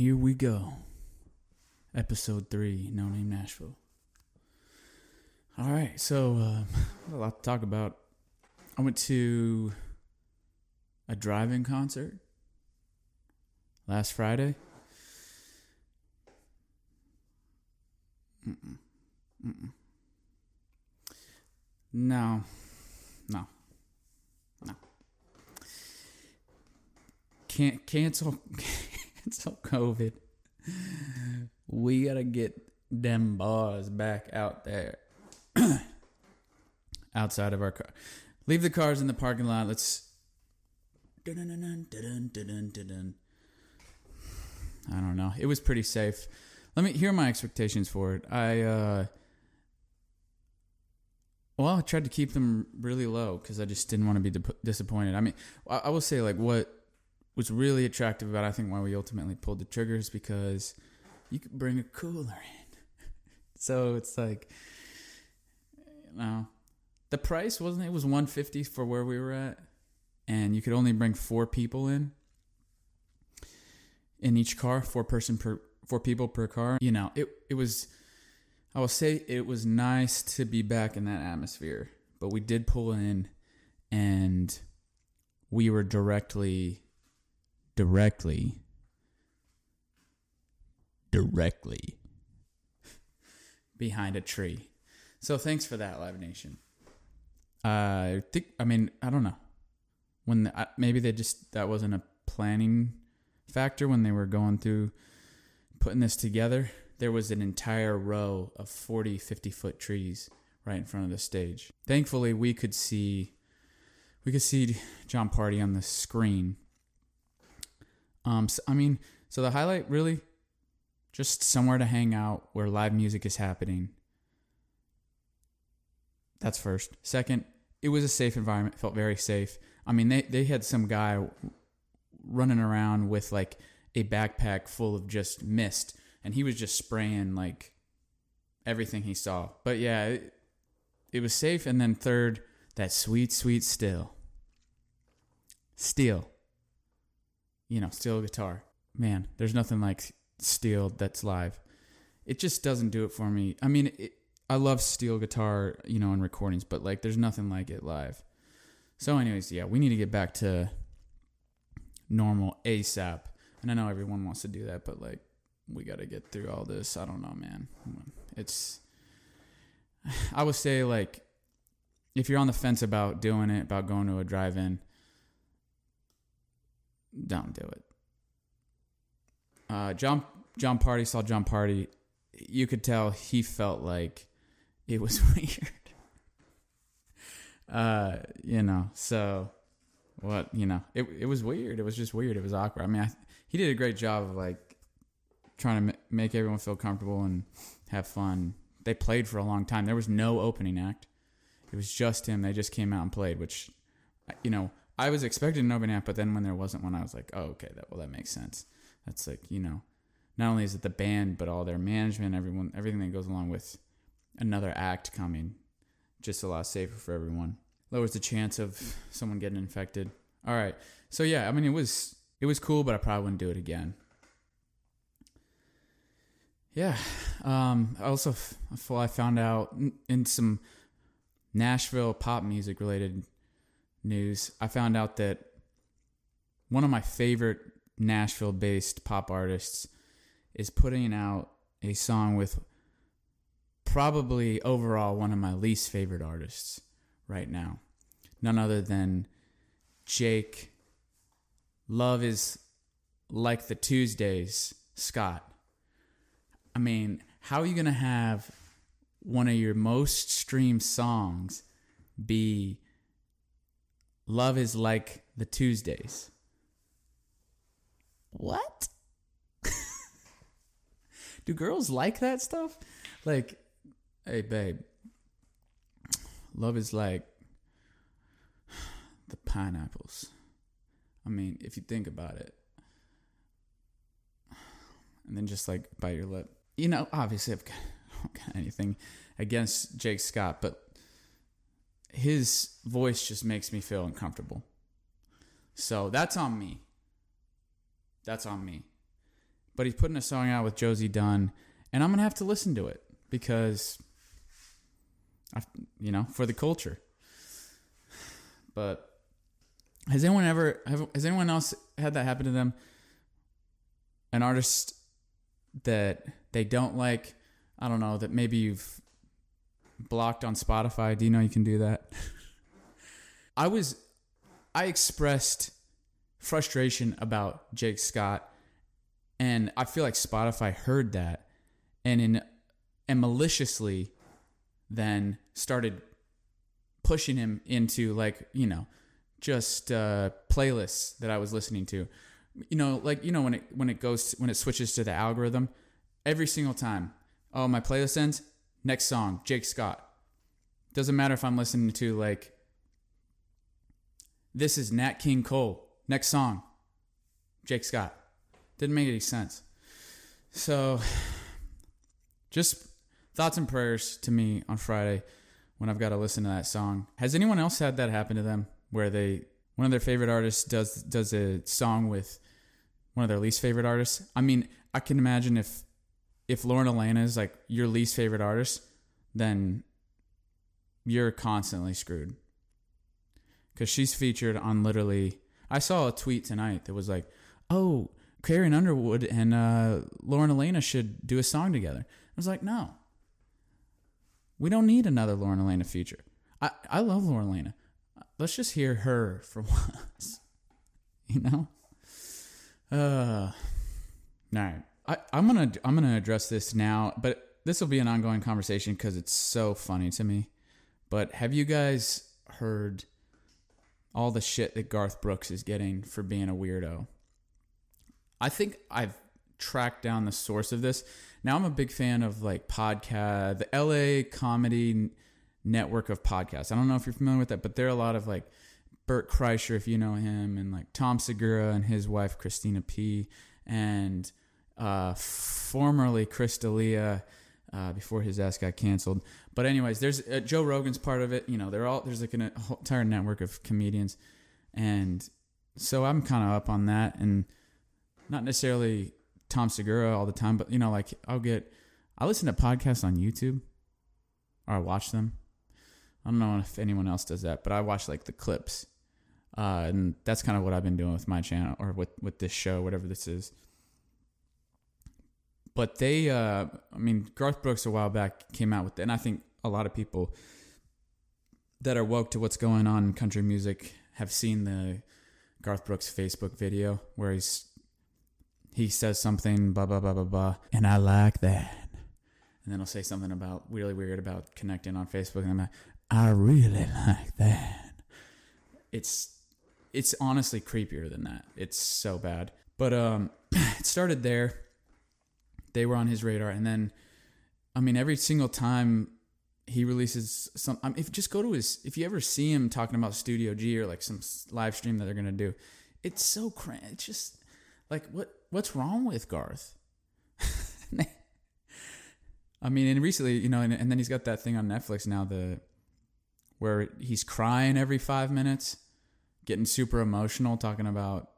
here we go. Episode 3, No Name Nashville. All right, so uh, a lot to talk about. I went to a drive-in concert last Friday. Mm-mm. Mm-mm. No, no, no. Can't cancel cancel COVID. We gotta get them bars back out there, outside of our car. Leave the cars in the parking lot. Let's. I don't know. It was pretty safe. Let me here are my expectations for it. I uh well, I tried to keep them really low because I just didn't want to be disappointed. I mean, I will say like what was really attractive about I think why we ultimately pulled the triggers because you could bring a cooler in. so it's like you know the price wasn't it was 150 for where we were at and you could only bring four people in in each car, four person per four people per car. You know, it it was I will say it was nice to be back in that atmosphere. But we did pull in and we were directly directly directly behind a tree. So thanks for that, Live Nation. Uh, I think I mean I don't know when the, uh, maybe they just that wasn't a planning factor when they were going through putting this together. There was an entire row of 40, 50 foot trees right in front of the stage. Thankfully, we could see we could see Jon Pardi on the screen. Um, so, I mean, so the highlight really just somewhere to hang out where live music is happening. That's first. Second, it was a safe environment. Felt very safe. I mean, they they had some guy running around with like a backpack full of just mist, and he was just spraying like everything he saw. But yeah, it, it was safe. And then third, that sweet, sweet still, steel. You know, steel guitar. Man, there's nothing like steel that's live. It just doesn't do it for me. I mean, it, I love steel guitar, you know, in recordings, but like, there's nothing like it live. So, anyways, yeah, we need to get back to normal ASAP. And I know everyone wants to do that, but like, we got to get through all this. I don't know, man. It's, I would say, like, if you're on the fence about doing it, about going to a drive in, don't do it. Uh, John Jon Pardi saw Jon Pardi. You could tell he felt like it was weird. uh, you know, so what you know, it it was weird. It was just weird. It was awkward. I mean, I, he did a great job of like trying to make everyone feel comfortable and have fun. They played for a long time. There was no opening act. It was just him. They just came out and played, which you know I was expecting an opening act, but then when there wasn't one, I was like, oh okay, that well that makes sense. That's like you know, not only is it the band, but all their management, everyone, everything that goes along with another act coming, just a lot safer for everyone. Lowers the chance of someone getting infected. All right, so yeah, I mean it was it was cool, but I probably wouldn't do it again. Yeah. Um, also, I found out in some Nashville pop music related news, I found out that one of my favorite Nashville based pop artists is putting out a song with probably overall one of my least favorite artists right now. None other than Jake. Love is like the Tuesdays, Scott. I mean, how are you going to have one of your most streamed songs be Love is like the Tuesdays? What? Do girls like that stuff? Like, hey, babe, love is like the pineapples. I mean, if you think about it, and then just like bite your lip. You know, obviously, I've got, I don't got anything against Jake Scott, but his voice just makes me feel uncomfortable. So that's on me. That's on me. but he's putting a song out with Josie Dunne, and I'm gonna have to listen to it because, I, you know, for the culture. But has anyone ever have, has anyone else had that happen to them? An artist that they don't like, I don't know, that maybe you've blocked on Spotify. Do you know you can do that? I was I expressed frustration about Jake Scott and I feel like Spotify heard that and in and maliciously then started pushing him into like, you know, just uh playlists that I was listening to. You know, like you know when it when it goes when it switches to the algorithm, every single time, oh my playlist ends, next song, Jake Scott. Doesn't matter if I'm listening to like this is Nat King Cole. Next song, Jake Scott. Didn't make any sense. So, just thoughts and prayers to me on Friday when I've got to listen to that song. Has anyone else had that happen to them where they one of their favorite artists does does a song with one of their least favorite artists? I mean, I can imagine if if Lauren Alaina is like your least favorite artist, then you're constantly screwed because she's featured on literally. I saw a tweet tonight that was like, "Oh, Carrie Underwood and uh, Lauren Alaina should do a song together." I was like, "No, we don't need another Lauren Alaina feature. I I love Lauren Alaina. Let's just hear her for once, you know." Uh, all right. I, I'm gonna I'm gonna address this now, but this will be an ongoing conversation because it's so funny to me. But have you guys heard all the shit that Garth Brooks is getting for being a weirdo. I think I've tracked down the source of this. Now I'm a big fan of like podcast, the LA Comedy Network of podcasts. I don't know if you're familiar with that, but there are a lot of like Bert Kreischer, if you know him, and like Tom Segura and his wife Christina P. and uh, formerly Chris D'Elia uh, before his ass got canceled. But anyways, there's uh, Joe Rogan's part of it. You know, they're all there's like an entire network of comedians, and so I'm kind of up on that, and not necessarily Tom Segura all the time, but you know, like I'll get I listen to podcasts on YouTube, or I watch them. I don't know if anyone else does that, but I watch like the clips, uh, and that's kind of what I've been doing with my channel or with with this show, whatever this is but they, uh, I mean, Garth Brooks a while back came out with, and I think a lot of people that are woke to what's going on in country music have seen the Garth Brooks Facebook video where he's he says something blah blah blah blah blah, and I like that, and then he'll say something about really weird about connecting on Facebook, and I'm like, I really like that. It's it's honestly creepier than that. It's so bad, but um, it started there they were on his radar. And then, I mean, every single time he releases some, I mean, if just go to his, if you ever see him talking about Studio G or like some live stream that they're gonna do, it's so crazy. It's just like what what's wrong with Garth? I mean, and recently, you know, and, and then he's got that thing on Netflix now, the where he's crying every five minutes, getting super emotional, talking about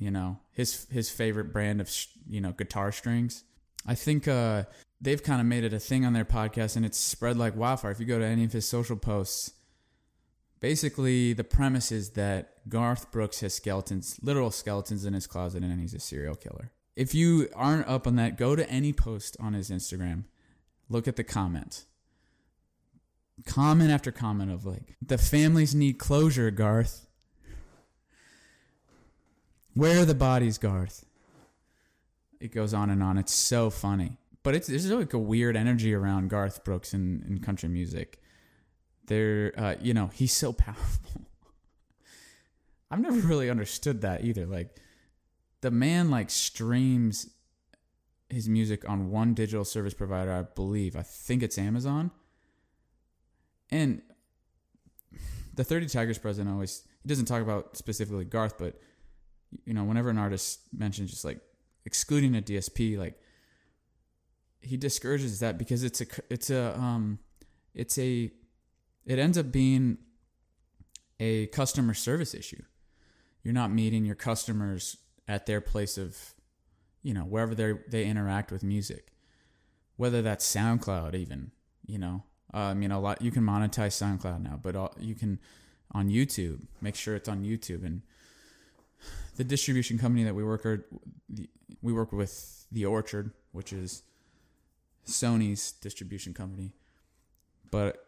you know his his favorite brand of you know guitar strings. I think uh, they've kind of made it a thing on their podcast, and it's spread like wildfire. If you go to any of his social posts, basically the premise is that Garth Brooks has skeletons, literal skeletons in his closet, and he's a serial killer. If you aren't up on that, go to any post on his Instagram, look at the comments. Comment after comment of like, the families need closure, Garth. Where are the bodies, Garth? It goes on and on. It's so funny. But it's there's like a weird energy around Garth Brooks in, in country music. There, uh, you know, he's so powerful. I've never really understood that either. Like, the man like streams his music on one digital service provider, I believe. I think it's Amazon. And the 30 Tigers president always he doesn't talk about specifically Garth, but you know, whenever an artist mentions just like excluding a DSP, like he discourages that because it's a it's a um it's a it ends up being a customer service issue. You're not meeting your customers at their place of you know, wherever they they interact with music, whether that's SoundCloud even, you know, uh, I mean a lot you can monetize SoundCloud now, but all, you can on YouTube make sure it's on YouTube and the distribution company that we work are, we work with the Orchard, which is Sony's distribution company, but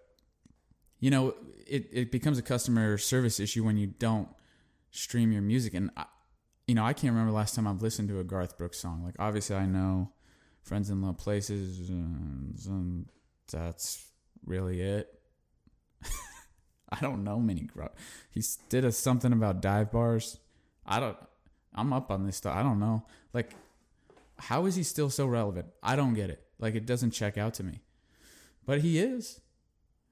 you know it it becomes a customer service issue when you don't stream your music and. I, you know, I can't remember last time I've listened to a Garth Brooks song. Like, obviously, I know Friends in Low Places, and that's really it. I don't know many. He did a something about dive bars. I don't. I'm up on this stuff. I don't know. Like, how is he still so relevant? I don't get it. Like, it doesn't check out to me. But he is,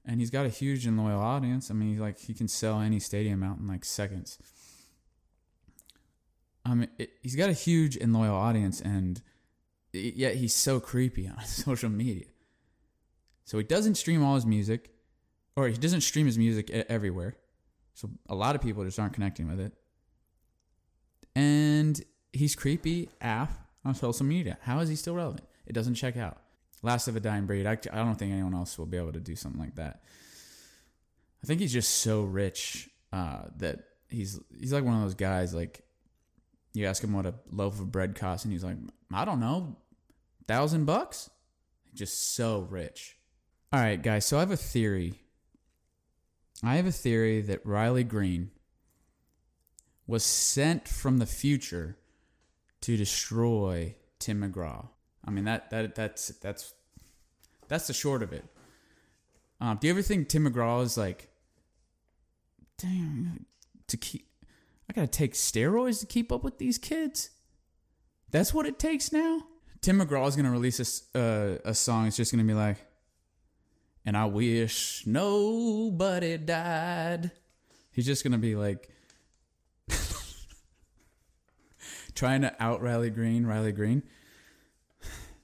and he's got a huge and loyal audience. I mean, like he can sell any stadium out in like seconds. I mean, it, he's got a huge and loyal audience, and yet he's so creepy on social media. So he doesn't stream all his music, or he doesn't stream his music everywhere. So a lot of people just aren't connecting with it. And he's creepy AF on social media. How is he still relevant? It doesn't check out. Last of a dying breed. I, I don't think anyone else will be able to do something like that. I think he's just so rich uh, that he's he's like one of those guys like you ask him what a loaf of bread costs, and he's like, I don't know, thousand bucks. Just so rich. All right, guys. So I have a theory. I have a theory that Riley Green was sent from the future to destroy Tim McGraw. I mean that that that's that's that's the short of it. Um, do you ever think Tim McGraw is like, damn, to keep I gotta take steroids to keep up with these kids. That's what it takes now. Tim McGraw is gonna release a, uh, a song. It's just gonna be like, and I wish nobody died. He's just gonna be like trying to out Riley Green, Riley Green.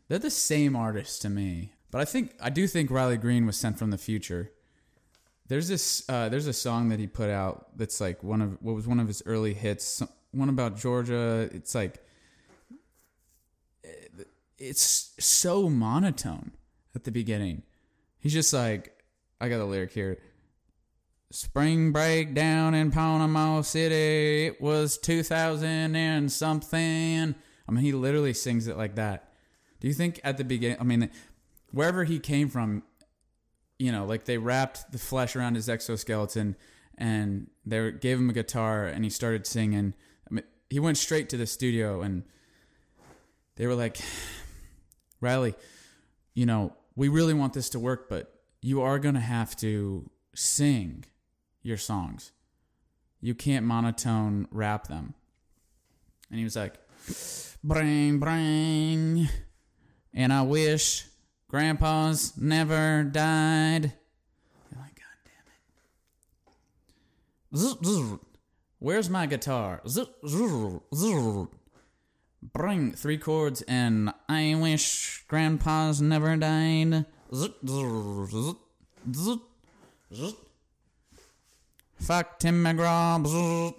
They're the same artist to me. But I think I do think Riley Green was sent from the future. There's this uh, there's a song that he put out that's like one of what was one of his early hits, one about Georgia. It's like it's so monotone at the beginning. He's just like I got a lyric here. Spring break down in Panama City. It was 2000 and something. I mean, he literally sings it like that. Do you think at the beginning, I mean, wherever he came from, you know, like they wrapped the flesh around his exoskeleton and they gave him a guitar and he started singing. I mean, he went straight to the studio and they were like, Riley, you know, we really want this to work, but you are going to have to sing your songs. You can't monotone rap them. And he was like, bring, bring. And I wish Grandpa's never died. You're like, God damn it. Where's my guitar? Bring three chords and I wish Grandpa's never died. Fuck Tim McGraw.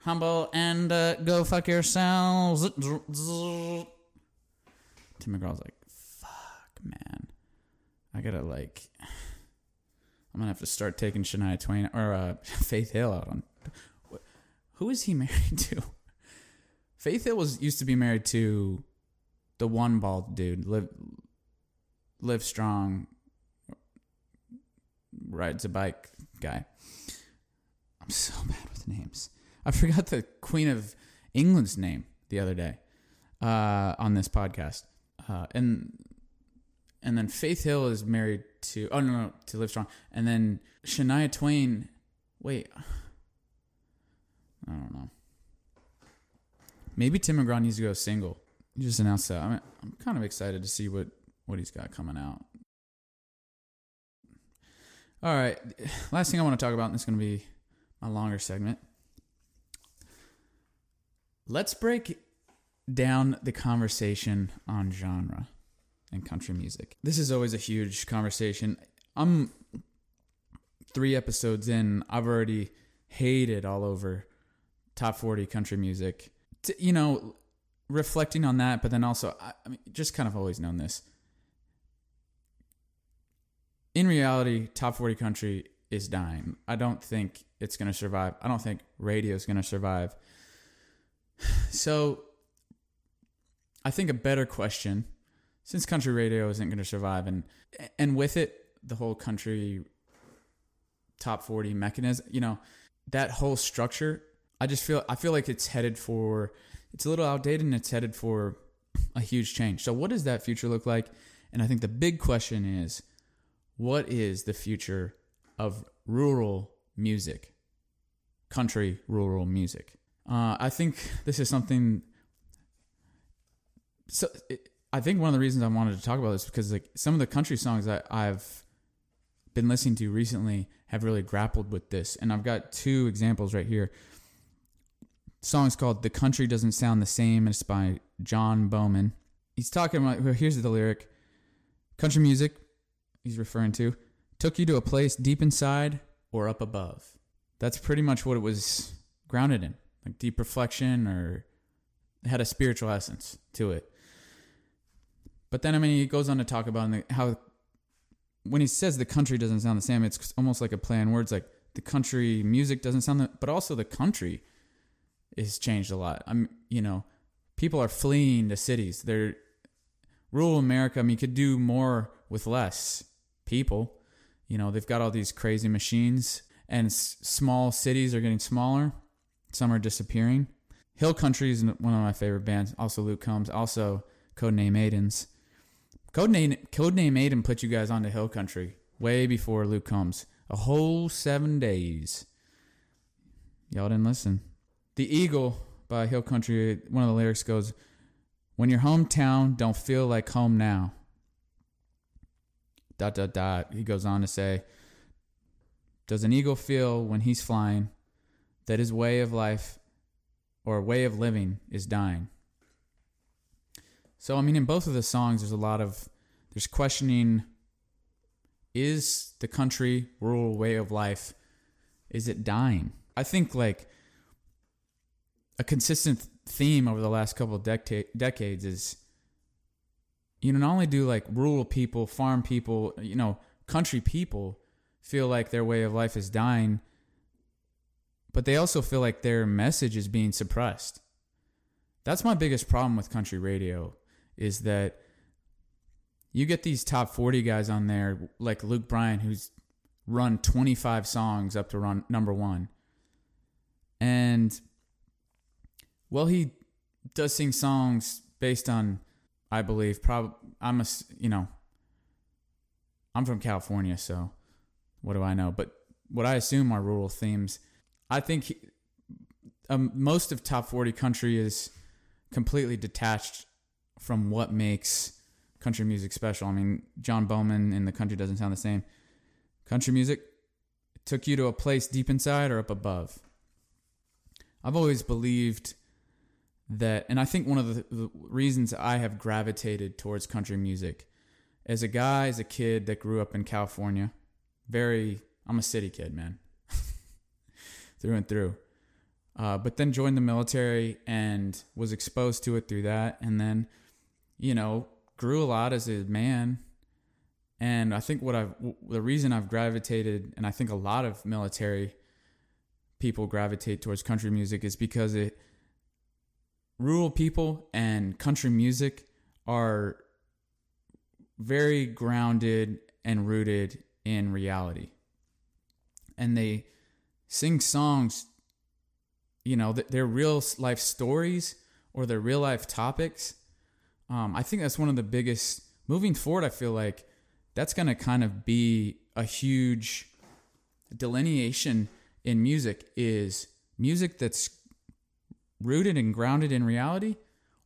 Humble and uh, go fuck yourselves. Tim McGraw's like, fuck, man, I gotta like, I'm gonna have to start taking Shania Twain or uh, Faith Hill out on. Who is he married to? Faith Hill was used to be married to the one bald dude, live, live strong, rides a bike guy. I'm so bad with names. I forgot the Queen of England's name the other day uh, on this podcast, uh, and and then Faith Hill is married to oh no no to Live Strong, and then Shania Twain. Wait, I don't know. Maybe Tim McGraw needs to go single. He just announced that. I'm I'm kind of excited to see what what he's got coming out. All right, last thing I want to talk about, and is going to be my longer segment. Let's break down the conversation on genre and country music. This is always a huge conversation. I'm three episodes in, I've already hated all over top 40 country music. You know, reflecting on that, but then also, I, I mean, just kind of always known this. In reality, top 40 country is dying. I don't think it's going to survive. I don't think radio is going to survive. So, I think a better question, since country radio isn't going to survive, and and with it, the whole country top 40 mechanism, you know, that whole structure, I just feel I feel like it's headed for it's a little outdated and it's headed for a huge change. So what does that future look like? And I think the big question is what is the future of rural music? Country rural music. Uh, I think this is something so it, I think one of the reasons I wanted to talk about this because like some of the country songs that I've been listening to recently have really grappled with this, and I've got two examples right here. song's called "The Country Doesn't Sound the Same." and It's by John Bowman. He's talking about. Well, here's the lyric: "Country music," he's referring to, took you to a place deep inside or up above. That's pretty much what it was grounded in, like deep reflection or had a spiritual essence to it. But then, I mean, he goes on to talk about how when he says the country doesn't sound the same, it's almost like a play on words. Like the country music doesn't sound, the, but also the country is changed a lot. I'm, you know, people are fleeing to cities. They're rural America. I mean, could do more with less people. You know, they've got all these crazy machines, and s- small cities are getting smaller. Some are disappearing. Hill Country is one of my favorite bands. Also, Luke Combs. Also, Codename Aidens. Codename Codename Aiden put you guys onto Hill Country way before Luke Combs. A whole seven days. Y'all didn't listen. The Eagle by Hill Country, one of the lyrics goes, When your hometown don't feel like home now. Dot dot dot. He goes on to say, Does an eagle feel when he's flying that his way of life or way of living is dying? So I mean, in both of the songs, there's a lot of there's questioning: is the country rural way of life is it dying? I think like a consistent theme over the last couple of deca- decades is you know not only do like rural people, farm people, you know, country people feel like their way of life is dying, but they also feel like their message is being suppressed. That's my biggest problem with country radio is that you get these top 40 guys on there like Luke Bryan who's run 25 songs up to run number 1 and well he does sing songs based on I believe probably I'm a you know I'm from California so what do I know but what I assume are rural themes I think um, most of top 40 country is completely detached from what makes country music special. I mean, John Bowman in the country doesn't sound the same. Country music took you to a place deep inside or up above. I've always believed that, and I think one of the, the reasons I have gravitated towards country music as a guy, as a kid that grew up in California, very, I'm a city kid, man, through and through. Uh, but then joined the military and was exposed to it through that. And then you know, grew a lot as a man. And I think what I've, the reason I've gravitated, and I think a lot of military people gravitate towards country music is because it, rural people and country music are very grounded and rooted in reality. And they sing songs, you know, they're real life stories or they're real life topics um, I think that's one of the biggest moving forward. I feel like that's going to kind of be a huge delineation in music is music that's rooted and grounded in reality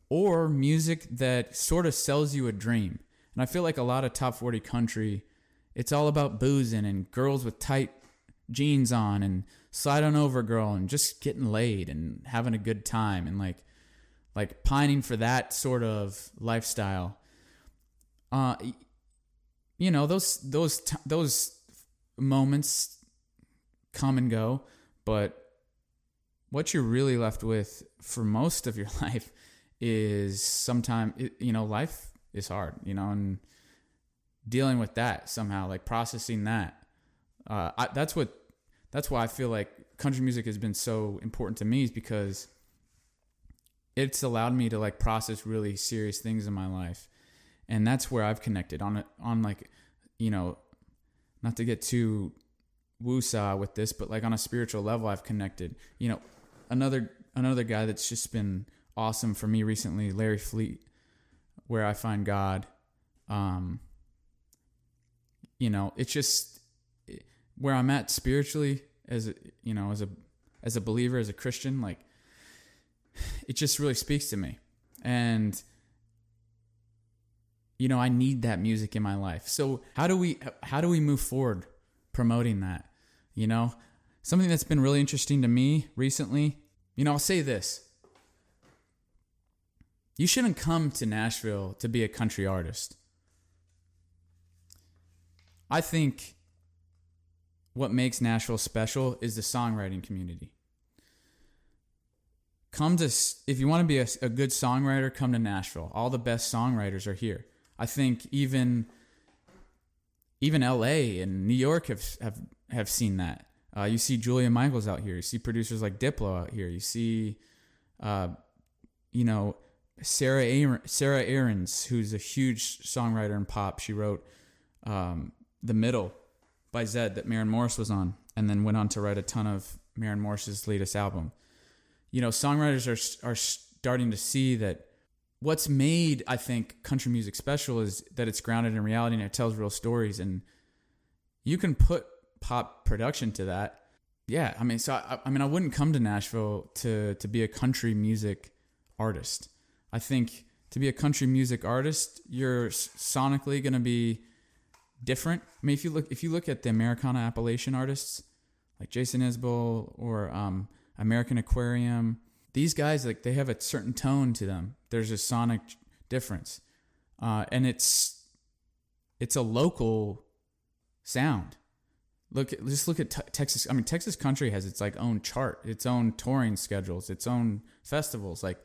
or music that sort of sells you a dream. And I feel like a lot of top 40 country, it's all about boozing and girls with tight jeans on and slide on over girl and just getting laid and having a good time and like like pining for that sort of lifestyle. Uh, you know those those those moments come and go, but what you're really left with for most of your life is sometimes you know life is hard, you know, and dealing with that somehow, like processing that. Uh, I, that's what that's why I feel like country music has been so important to me is because it's allowed me to like process really serious things in my life, and that's where I've connected on on like you know, not to get too woosah with this, but like on a spiritual level, I've connected. You know, another another guy that's just been awesome for me recently, Larry Fleet, where I find God. Um, you know, it's just where I'm at spiritually as a, you know, as a as a believer, as a Christian, like it just really speaks to me. And you know, I need that music in my life. So, how do we how do we move forward promoting that? You know, something that's been really interesting to me recently, you know, I'll say this. You shouldn't come to Nashville to be a country artist. I think what makes Nashville special is the songwriting community. Come to if you want to be a, a, good songwriter, come to Nashville. All the best songwriters are here. I think even even L.A. and New York have have have seen that. Uh, you see Julia Michaels out here. You see producers like Diplo out here. You see, uh, you know, Sarah Sarah Aarons, who's a huge songwriter in pop. She wrote um, "The Middle" by Zedd that Maren Morris was on, and then went on to write a ton of Maren Morris's latest album. You know, songwriters are are starting to see that what's made I think country music special is that it's grounded in reality and it tells real stories, and you can put pop production to that. Yeah, I mean, so I, I mean, I wouldn't come to Nashville to to be a country music artist. I think to be a country music artist, you're sonically going to be different. I mean, if you look if you look at the Americana Appalachian artists like Jason Isbell or um, American Aquarium, these guys like they have a certain tone to them. There's a sonic difference, uh, and it's it's a local sound. Look, at, just look at t- Texas. I mean, Texas country has its like own chart, its own touring schedules, its own festivals. Like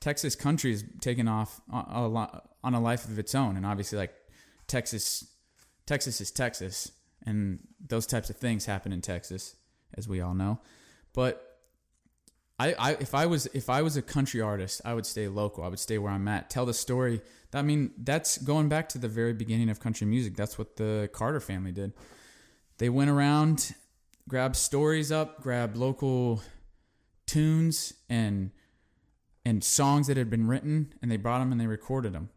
Texas country is taking off on a, on a life of its own, and obviously, like Texas Texas is Texas, and those types of things happen in Texas, as we all know. But I, I if I was if I was a country artist, I would stay local. I would stay where I'm at. Tell the story. I mean, that's going back to the very beginning of country music. That's what the Carter family did. They went around, grabbed stories up, grabbed local tunes and and songs that had been written, and they brought them and they recorded them,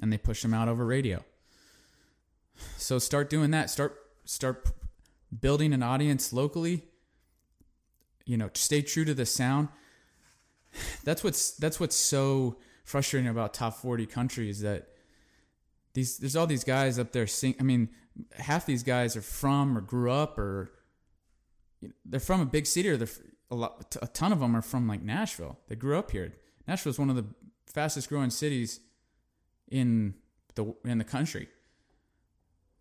and they pushed them out over radio. So start doing that. Start start building an audience locally. You know, stay true to the sound. That's what's that's what's so frustrating about top 40 countries that these there's all these guys up there sing I mean, half these guys are from or grew up or they're from a big city or they're a lot a ton of them are from like Nashville. They grew up here. Nashville is one of the fastest growing cities in the in the country.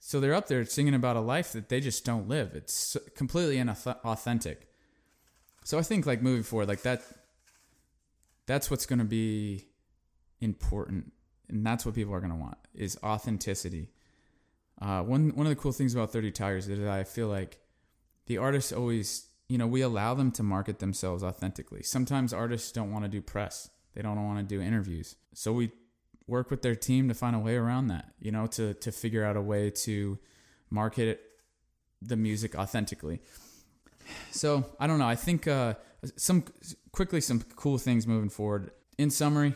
So they're up there singing about a life that they just don't live. It's completely inauthentic. So I think like moving forward, like that, that's what's going to be important, and that's what people are going to want is authenticity. Uh, one one of the cool things about Thirty Tigers is that I feel like the artists always, you know, we allow them to market themselves authentically. Sometimes artists don't want to do press; they don't want to do interviews, so we work with their team to find a way around that, you know, to, to figure out a way to market the music authentically. So I don't know. I think uh, some quickly some cool things moving forward. In summary,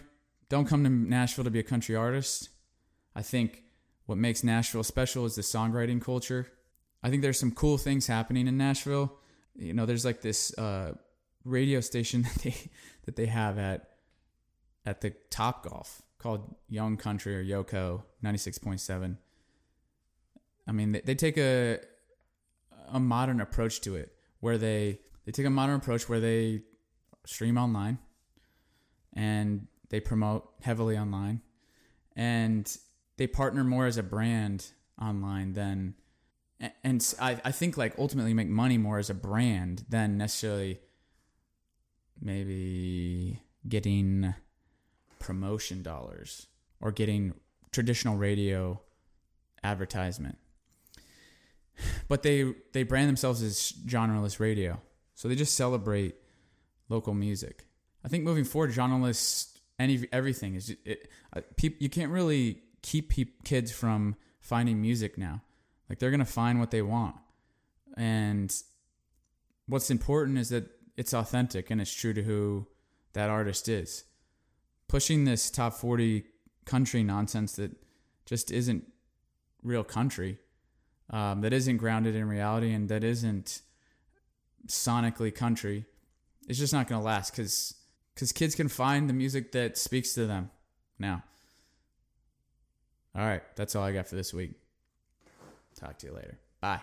don't come to Nashville to be a country artist. I think what makes Nashville special is the songwriting culture. I think there's some cool things happening in Nashville. You know, there's like this uh, radio station that they that they have at at the Top Golf called Young Country or Yoko 96.7. I mean, they, they take a a modern approach to it where they they take a modern approach where they stream online and they promote heavily online and they partner more as a brand online than and I, I think like ultimately make money more as a brand than necessarily maybe getting promotion dollars or getting traditional radio advertisement. But they they brand themselves as genreless radio. So they just celebrate local music. I think moving forward, genreless any everything is it, people you can't really keep peop, kids from finding music now. Like they're gonna find what they want, and what's important is that it's authentic and it's true to who that artist is. Pushing this top forty country nonsense that just isn't real country, um, that isn't grounded in reality, and that isn't sonically country, It's just not gonna last because because kids can find the music that speaks to them now. All right, that's all I got for this week. Talk to you later. Bye.